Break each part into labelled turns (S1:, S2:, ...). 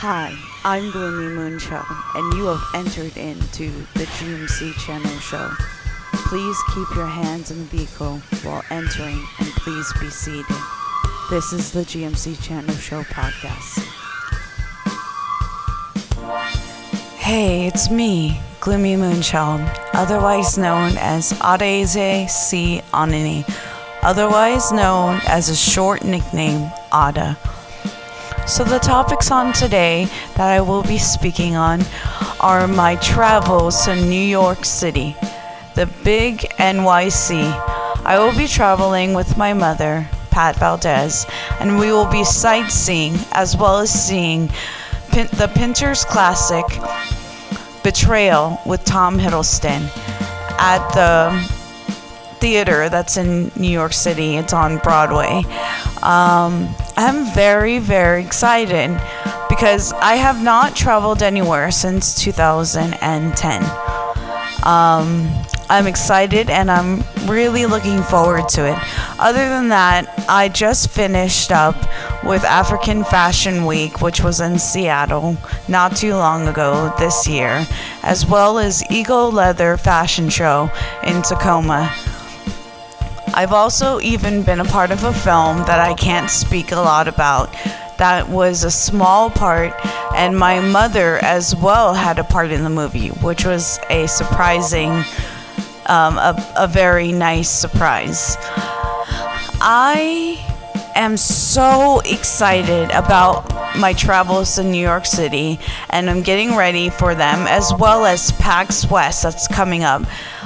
S1: Hi, I'm Gloomy Moonchild, and you have entered into the GMC Channel Show. Please keep your hands in the vehicle while entering, and please be seated. This is the GMC Channel Show podcast. Hey, it's me, Gloomy Moonchild, otherwise known as Adaeze C. Onini, otherwise known as a short nickname, Ada. So, the topics on today that I will be speaking on are my travels to New York City, the big NYC. I will be traveling with my mother, Pat Valdez, and we will be sightseeing as well as seeing Pin- the Pinter's Classic Betrayal with Tom Hiddleston at the theater that's in New York City. It's on Broadway. Um, I'm very, very excited because I have not traveled anywhere since 2010. Um, I'm excited and I'm really looking forward to it. Other than that, I just finished up with African Fashion Week, which was in Seattle not too long ago this year, as well as Eagle Leather Fashion Show in Tacoma. I've also even been a part of a film that I can't speak a lot about. That was a small part, and my mother as well had a part in the movie, which was a surprising, um, a, a very nice surprise. I am so excited about my travels to New York City, and I'm getting ready for them, as well as PAX West that's coming up.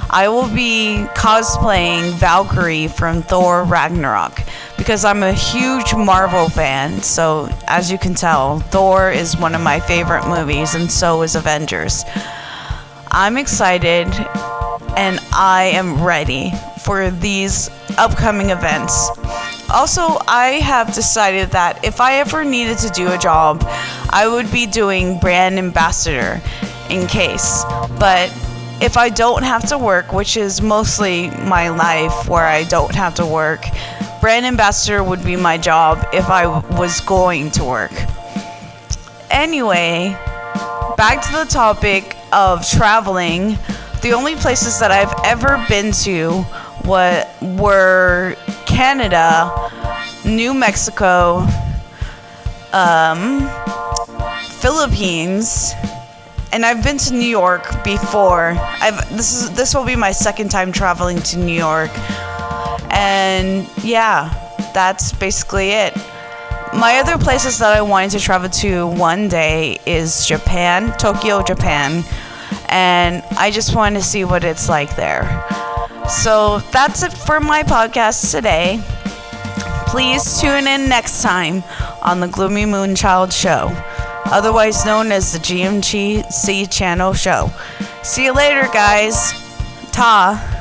S1: I will be cosplaying Valkyrie from Thor Ragnarok because I'm a huge Marvel fan. So, as you can tell, Thor is one of my favorite movies, and so is Avengers. I'm excited and I am ready for these upcoming events. Also, I have decided that if I ever needed to do a job, I would be doing brand ambassador in case. But if I don't have to work, which is mostly my life where I don't have to work, brand ambassador would be my job if I was going to work. Anyway, back to the topic of traveling. The only places that I've ever been to were Canada, New Mexico, um, Philippines, and I've been to New York before. I've this is this will be my second time traveling to New York. And yeah, that's basically it. My other places that I wanted to travel to one day is Japan, Tokyo, Japan. And I just wanted to see what it's like there. So that's it for my podcast today. Please tune in next time on the Gloomy Moonchild Show otherwise known as the GMC Channel Show. See you later, guys. Ta.